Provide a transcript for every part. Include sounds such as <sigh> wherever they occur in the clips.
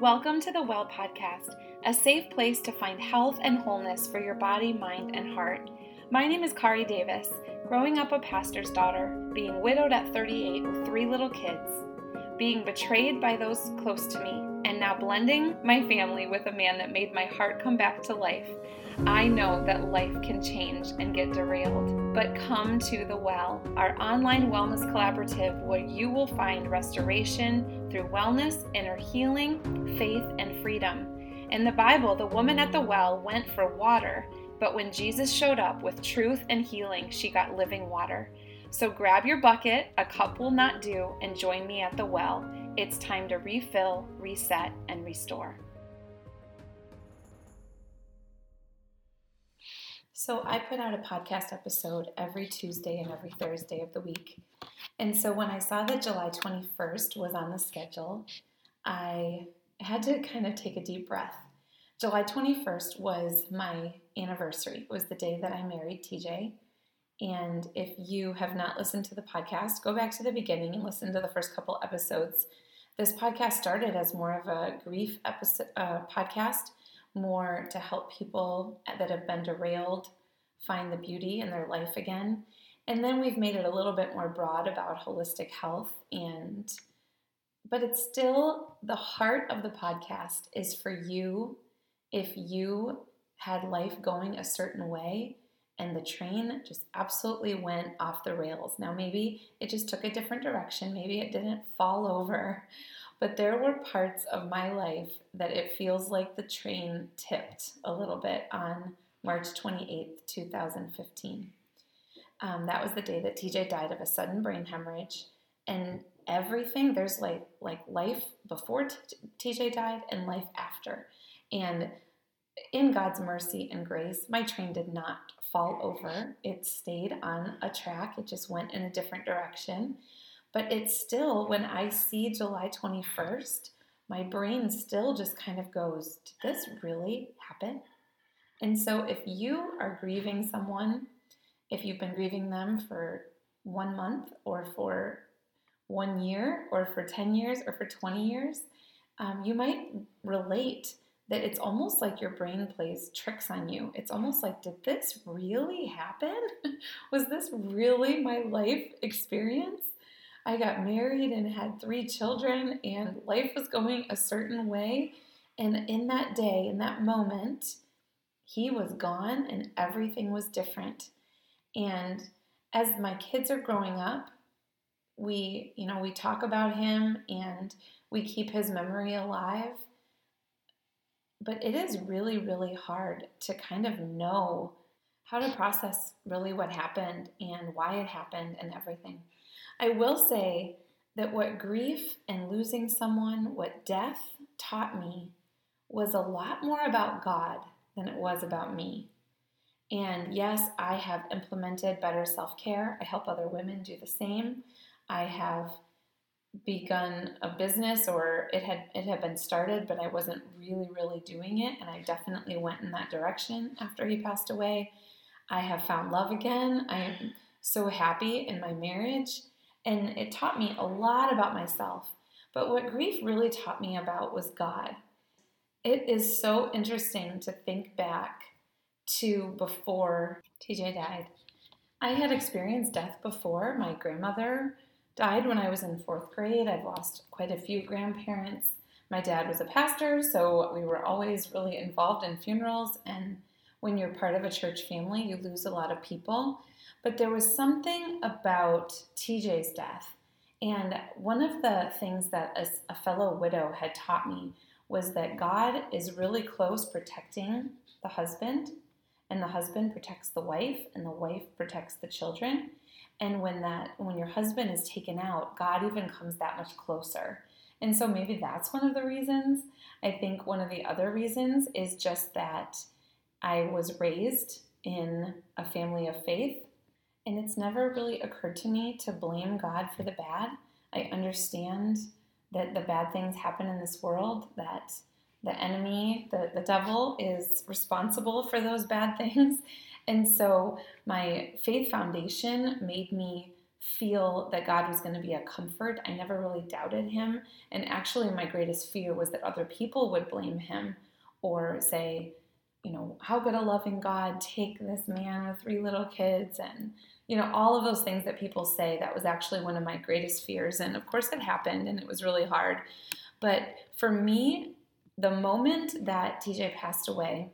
Welcome to the Well Podcast, a safe place to find health and wholeness for your body, mind, and heart. My name is Kari Davis, growing up a pastor's daughter, being widowed at 38 with three little kids, being betrayed by those close to me, and now blending my family with a man that made my heart come back to life. I know that life can change and get derailed, but come to the well, our online wellness collaborative where you will find restoration through wellness, inner healing, faith, and freedom. In the Bible, the woman at the well went for water, but when Jesus showed up with truth and healing, she got living water. So grab your bucket, a cup will not do, and join me at the well. It's time to refill, reset, and restore. So I put out a podcast episode every Tuesday and every Thursday of the week. And so when I saw that July 21st was on the schedule, I had to kind of take a deep breath. July 21st was my anniversary. It was the day that I married TJ. And if you have not listened to the podcast, go back to the beginning and listen to the first couple episodes. This podcast started as more of a grief episode uh, podcast more to help people that have been derailed find the beauty in their life again. And then we've made it a little bit more broad about holistic health and but it's still the heart of the podcast is for you if you had life going a certain way and the train just absolutely went off the rails. Now, maybe it just took a different direction, maybe it didn't fall over, but there were parts of my life that it feels like the train tipped a little bit on March 28th, 2015. Um, that was the day that TJ died of a sudden brain hemorrhage. And everything, there's like, like life before TJ died and life after. And in God's mercy and grace, my train did not fall over. It stayed on a track, it just went in a different direction. But it's still, when I see July 21st, my brain still just kind of goes, Did this really happen? And so if you are grieving someone, if you've been grieving them for one month or for one year or for 10 years or for 20 years, um, you might relate that it's almost like your brain plays tricks on you. It's almost like, did this really happen? <laughs> Was this really my life experience? I got married and had three children, and life was going a certain way. And in that day, in that moment, he was gone and everything was different. And as my kids are growing up, we, you know, we talk about him and we keep his memory alive. But it is really, really hard to kind of know how to process really what happened and why it happened and everything. I will say that what grief and losing someone, what death taught me, was a lot more about God than it was about me. And yes, I have implemented better self care. I help other women do the same. I have begun a business or it had it had been started but I wasn't really really doing it and I definitely went in that direction after he passed away. I have found love again. I am so happy in my marriage and it taught me a lot about myself. But what grief really taught me about was God. It is so interesting to think back to before TJ died. I had experienced death before. My grandmother died when I was in fourth grade. I've lost quite a few grandparents. My dad was a pastor, so we were always really involved in funerals. And when you're part of a church family, you lose a lot of people. But there was something about TJ's death. And one of the things that a, a fellow widow had taught me was that God is really close protecting the husband, and the husband protects the wife, and the wife protects the children. And when that when your husband is taken out, God even comes that much closer. And so maybe that's one of the reasons. I think one of the other reasons is just that I was raised in a family of faith and it's never really occurred to me to blame God for the bad. I understand that the bad things happen in this world, that the enemy, the, the devil, is responsible for those bad <laughs> things. And so my faith foundation made me feel that God was going to be a comfort. I never really doubted him. And actually, my greatest fear was that other people would blame him or say, you know, how could a loving God take this man with three little kids and, you know, all of those things that people say. That was actually one of my greatest fears. And of course, it happened and it was really hard. But for me, the moment that TJ passed away,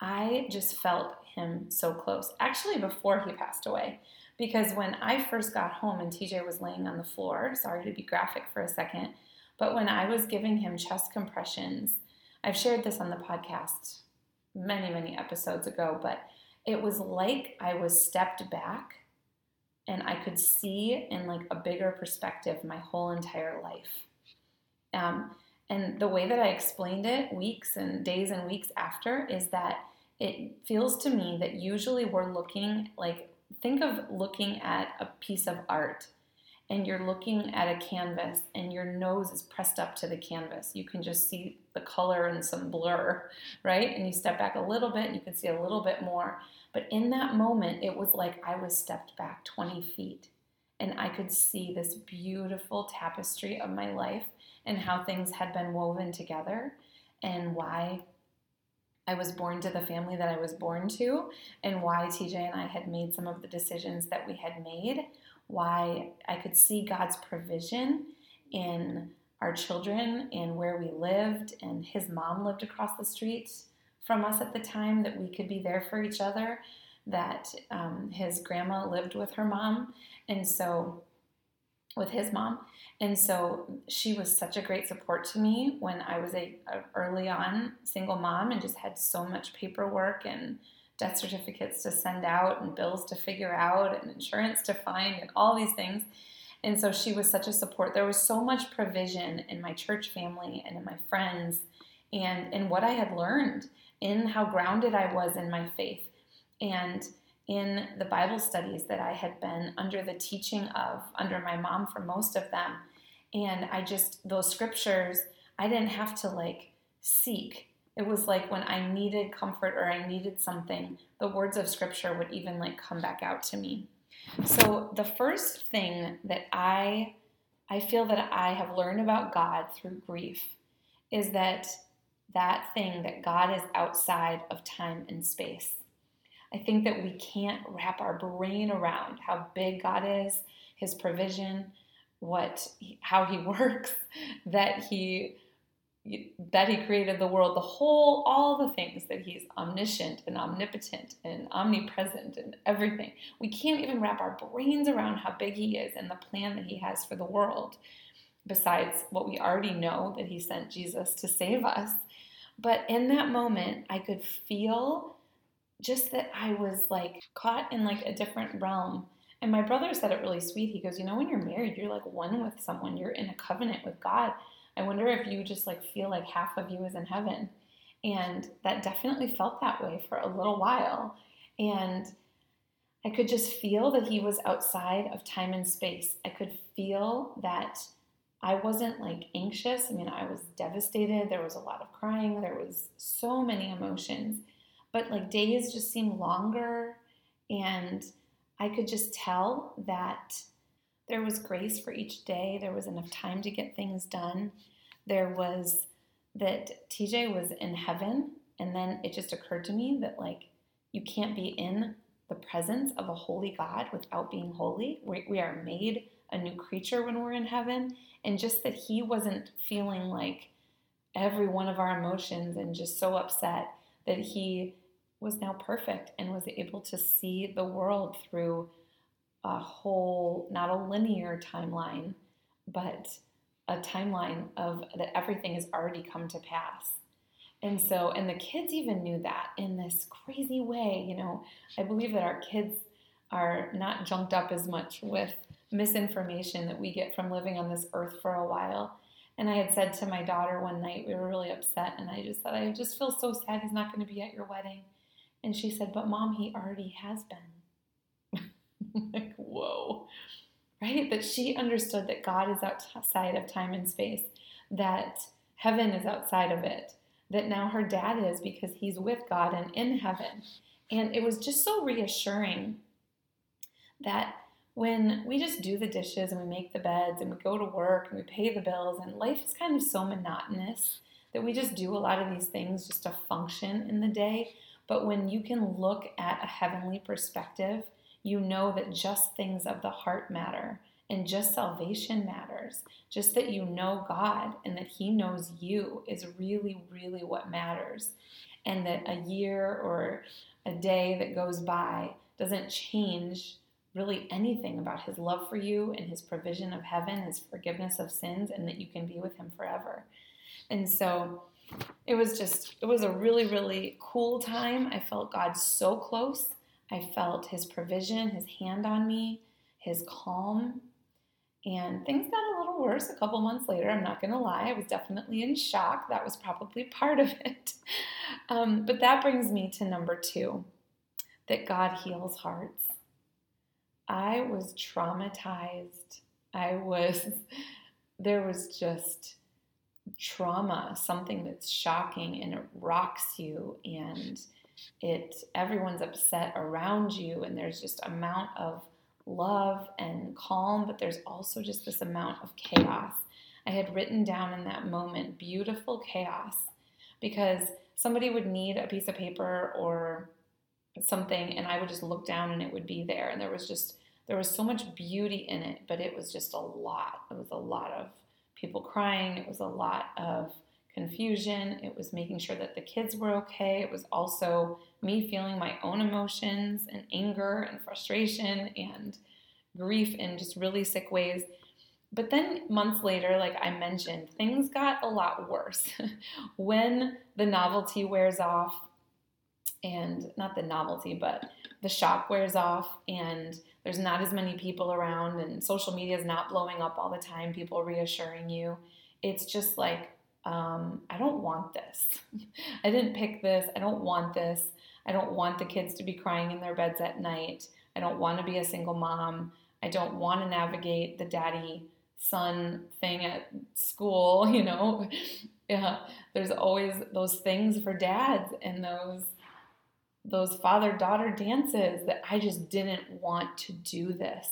I just felt him so close. Actually, before he passed away, because when I first got home and TJ was laying on the floor, sorry to be graphic for a second, but when I was giving him chest compressions, I've shared this on the podcast many, many episodes ago, but it was like I was stepped back and I could see in like a bigger perspective my whole entire life. Um, and the way that I explained it weeks and days and weeks after is that it feels to me that usually we're looking like think of looking at a piece of art and you're looking at a canvas and your nose is pressed up to the canvas. You can just see the color and some blur, right? And you step back a little bit and you can see a little bit more. But in that moment, it was like I was stepped back 20 feet and I could see this beautiful tapestry of my life and how things had been woven together and why I was born to the family that I was born to, and why TJ and I had made some of the decisions that we had made, why I could see God's provision in our children and where we lived, and his mom lived across the street from us at the time, that we could be there for each other, that um, his grandma lived with her mom, and so with his mom. And so she was such a great support to me when I was a, a, early on single mom and just had so much paperwork and death certificates to send out and bills to figure out and insurance to find and all these things. And so she was such a support. There was so much provision in my church family and in my friends and in what I had learned, in how grounded I was in my faith. And in the Bible studies that I had been under the teaching of, under my mom for most of them. And I just, those scriptures, I didn't have to like seek. It was like when I needed comfort or I needed something, the words of scripture would even like come back out to me. So the first thing that I I feel that I have learned about God through grief is that that thing that God is outside of time and space. I think that we can't wrap our brain around how big God is, his provision, what how he <laughs> works, that he that he created the world, the whole all the things that he's omniscient and omnipotent and omnipresent and everything. We can't even wrap our brains around how big he is and the plan that he has for the world. Besides what we already know that he sent Jesus to save us. But in that moment, I could feel just that I was like caught in like a different realm. And my brother said it really sweet. He goes, You know, when you're married, you're like one with someone, you're in a covenant with God. I wonder if you just like feel like half of you is in heaven. And that definitely felt that way for a little while. And I could just feel that he was outside of time and space. I could feel that I wasn't like anxious. I mean, I was devastated. There was a lot of crying. There was so many emotions but like days just seemed longer and I could just tell that there was grace for each day. There was enough time to get things done. There was that TJ was in heaven. And then it just occurred to me that, like, you can't be in the presence of a holy God without being holy. We, we are made a new creature when we're in heaven. And just that he wasn't feeling like every one of our emotions and just so upset that he was now perfect and was able to see the world through a whole, not a linear timeline, but a timeline of that everything has already come to pass. And so, and the kids even knew that in this crazy way. You know, I believe that our kids are not junked up as much with misinformation that we get from living on this earth for a while. And I had said to my daughter one night, we were really upset, and I just said, I just feel so sad he's not going to be at your wedding. And she said, But mom, he already has been. <laughs> like, whoa. Right? That she understood that God is outside of time and space, that heaven is outside of it, that now her dad is because he's with God and in heaven. And it was just so reassuring that when we just do the dishes and we make the beds and we go to work and we pay the bills and life is kind of so monotonous that we just do a lot of these things just to function in the day. But when you can look at a heavenly perspective, you know that just things of the heart matter and just salvation matters. Just that you know God and that He knows you is really, really what matters. And that a year or a day that goes by doesn't change really anything about his love for you and his provision of heaven, his forgiveness of sins, and that you can be with him forever. And so it was just, it was a really, really cool time. I felt God so close. I felt his provision, his hand on me, his calm. And things got a little worse a couple months later. I'm not going to lie. I was definitely in shock. That was probably <laughs> part of it. Um, but that brings me to number two that God heals hearts. I was traumatized. I was, <laughs> there was just trauma, something that's shocking and it rocks you and it everyone's upset around you and there's just amount of love and calm, but there's also just this amount of chaos. I had written down in that moment beautiful chaos because somebody would need a piece of paper or something and I would just look down and it would be there. And there was just, there was so much beauty in it, but it was just a lot. It was a lot of people crying. It was a lot of confusion. It was making sure that the kids were okay. It was also me feeling my own emotions and anger and frustration and grief in just really sick ways. But then months later, like I mentioned, things got a lot worse. <laughs> when the novelty wears off, and not the novelty, but the shock wears off and there's not as many people around and social media is not blowing up all the time, people reassuring you. It's just like, um, I don't want this. I didn't pick this. I don't want this. I don't want the kids to be crying in their beds at night. I don't want to be a single mom. I don't want to navigate the daddy son thing at school, <laughs> you know. yeah, there's always those things for dads and those those father daughter dances that I just didn't want to do this.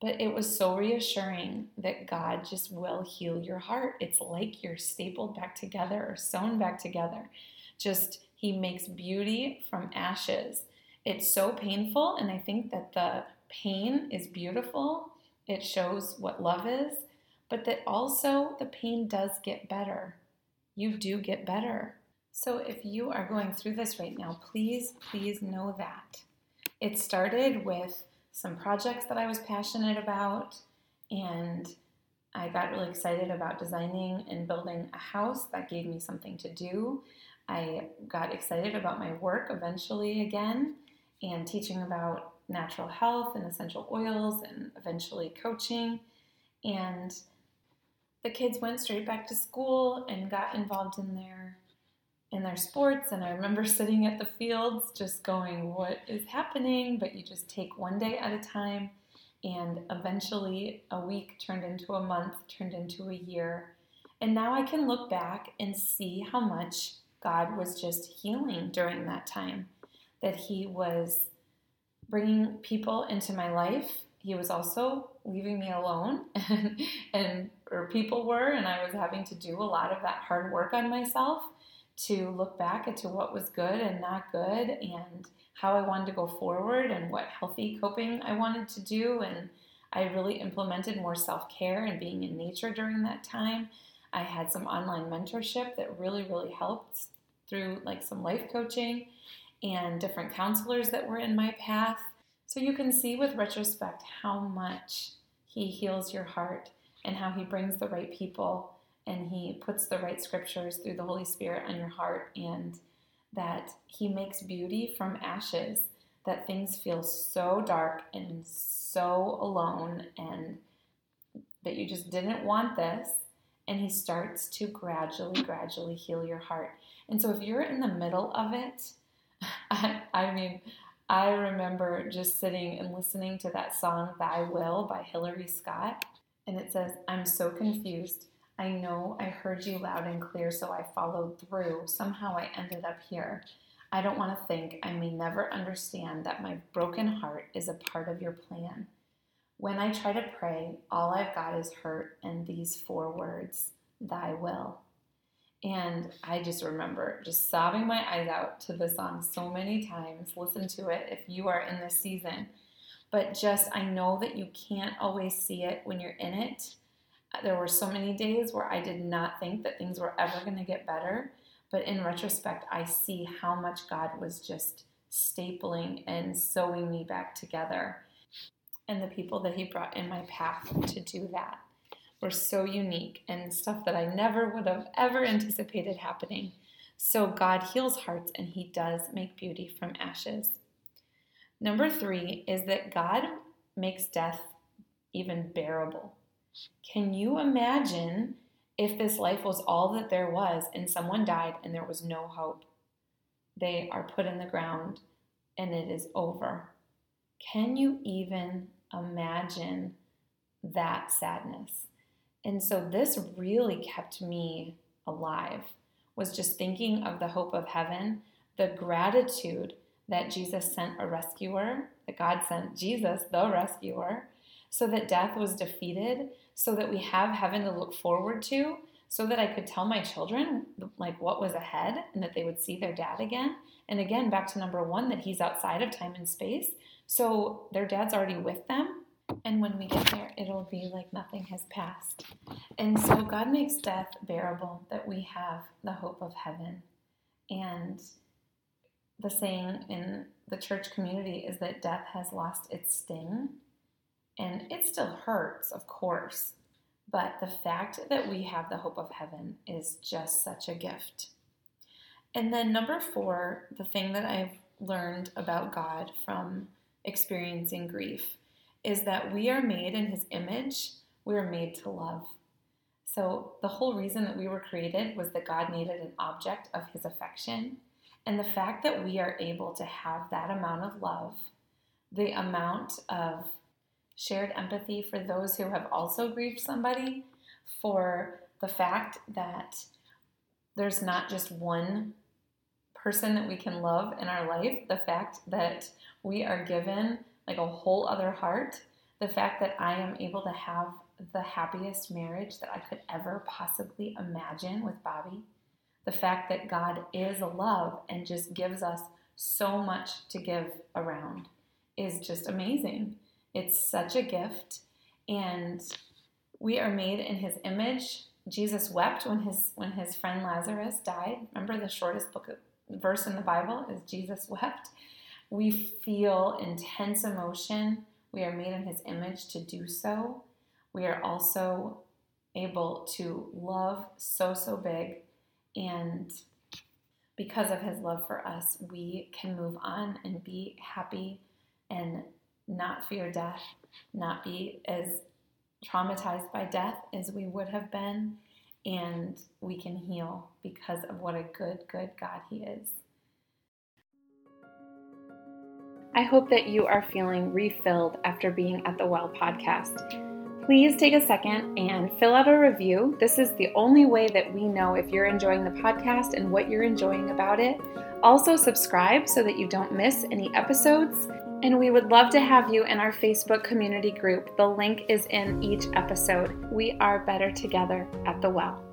But it was so reassuring that God just will heal your heart. It's like you're stapled back together or sewn back together. Just He makes beauty from ashes. It's so painful, and I think that the pain is beautiful. It shows what love is, but that also the pain does get better. You do get better. So, if you are going through this right now, please, please know that. It started with some projects that I was passionate about, and I got really excited about designing and building a house that gave me something to do. I got excited about my work eventually again and teaching about natural health and essential oils and eventually coaching. And the kids went straight back to school and got involved in their in their sports. And I remember <laughs> sitting at the fields just going, What is happening? But you just take one day at a time. And eventually, a week turned into a month, turned into a year. And now I can look back and see how much God was just healing during that time. That He was bringing people into my life. He was also leaving me alone, and, <laughs> and or people were, and I was having to do a lot of that hard work on myself to look back into what was good and not good and how I wanted to go forward and what healthy coping I wanted to do. And I really implemented more self care and being in nature during that time. I had some online mentorship that really, really helped through like some life coaching and different counselors that were in my path. So you can see with retrospect how much he heals your heart and how he brings the right people and He puts the right scriptures through the Holy Spirit on your heart, and that He makes beauty from ashes, that things feel so dark and so alone, and that you just didn't want this. And He starts to gradually, gradually heal your heart. And so if you're in the middle of it, <laughs> I, I mean, I remember just sitting and listening to that song, Thy Will by Hillary Scott. And it says, I'm so confused. I know I heard you loud and clear, so I followed through. Somehow I ended up here. I don't want to think I may never understand that my broken heart is a part of your plan. When I try to pray, all I've got is hurt and these four words, Thy will. And I just remember just sobbing my eyes out to the song so many times. Listen to it if you are in this season. But just, I know that you can't always see it when you're in it. There were so many days where I did not think that things were ever going to get better. But in retrospect, I see how much God was just stapling and sewing me back together. And the people that He brought in my path to do that were so unique and stuff that I never would have ever anticipated happening. So God heals hearts and He does make beauty from ashes. Number three is that God makes death even bearable. Can you imagine if this life was all that there was and someone died and there was no hope? They are put in the ground and it is over. Can you even imagine that sadness? And so this really kept me alive, was just thinking of the hope of heaven, the gratitude that Jesus sent a rescuer, that God sent Jesus, the rescuer, so that death was defeated, so that we have heaven to look forward to, so that I could tell my children like what was ahead and that they would see their dad again. And again, back to number 1 that he's outside of time and space. So their dad's already with them and when we get there, it'll be like nothing has passed. And so God makes death bearable that we have the hope of heaven. And the saying in the church community is that death has lost its sting. And it still hurts, of course. But the fact that we have the hope of heaven is just such a gift. And then, number four, the thing that I've learned about God from experiencing grief is that we are made in his image, we are made to love. So, the whole reason that we were created was that God needed an object of his affection. And the fact that we are able to have that amount of love, the amount of shared empathy for those who have also grieved somebody, for the fact that there's not just one person that we can love in our life, the fact that we are given like a whole other heart. The fact that I am able to have the happiest marriage that I could ever possibly imagine with Bobby. The fact that God is love and just gives us so much to give around is just amazing. It's such a gift. And we are made in his image. Jesus wept when his when his friend Lazarus died. Remember the shortest book verse in the Bible is Jesus wept. We feel intense emotion. We are made in His image to do so. We are also able to love so, so big. And because of His love for us, we can move on and be happy and not fear death, not be as traumatized by death as we would have been. And we can heal because of what a good, good God He is. I hope that you are feeling refilled after being at the Well podcast. Please take a second and fill out a review. This is the only way that we know if you're enjoying the podcast and what you're enjoying about it. Also, subscribe so that you don't miss any episodes. And we would love to have you in our Facebook community group. The link is in each episode. We are better together at the Well.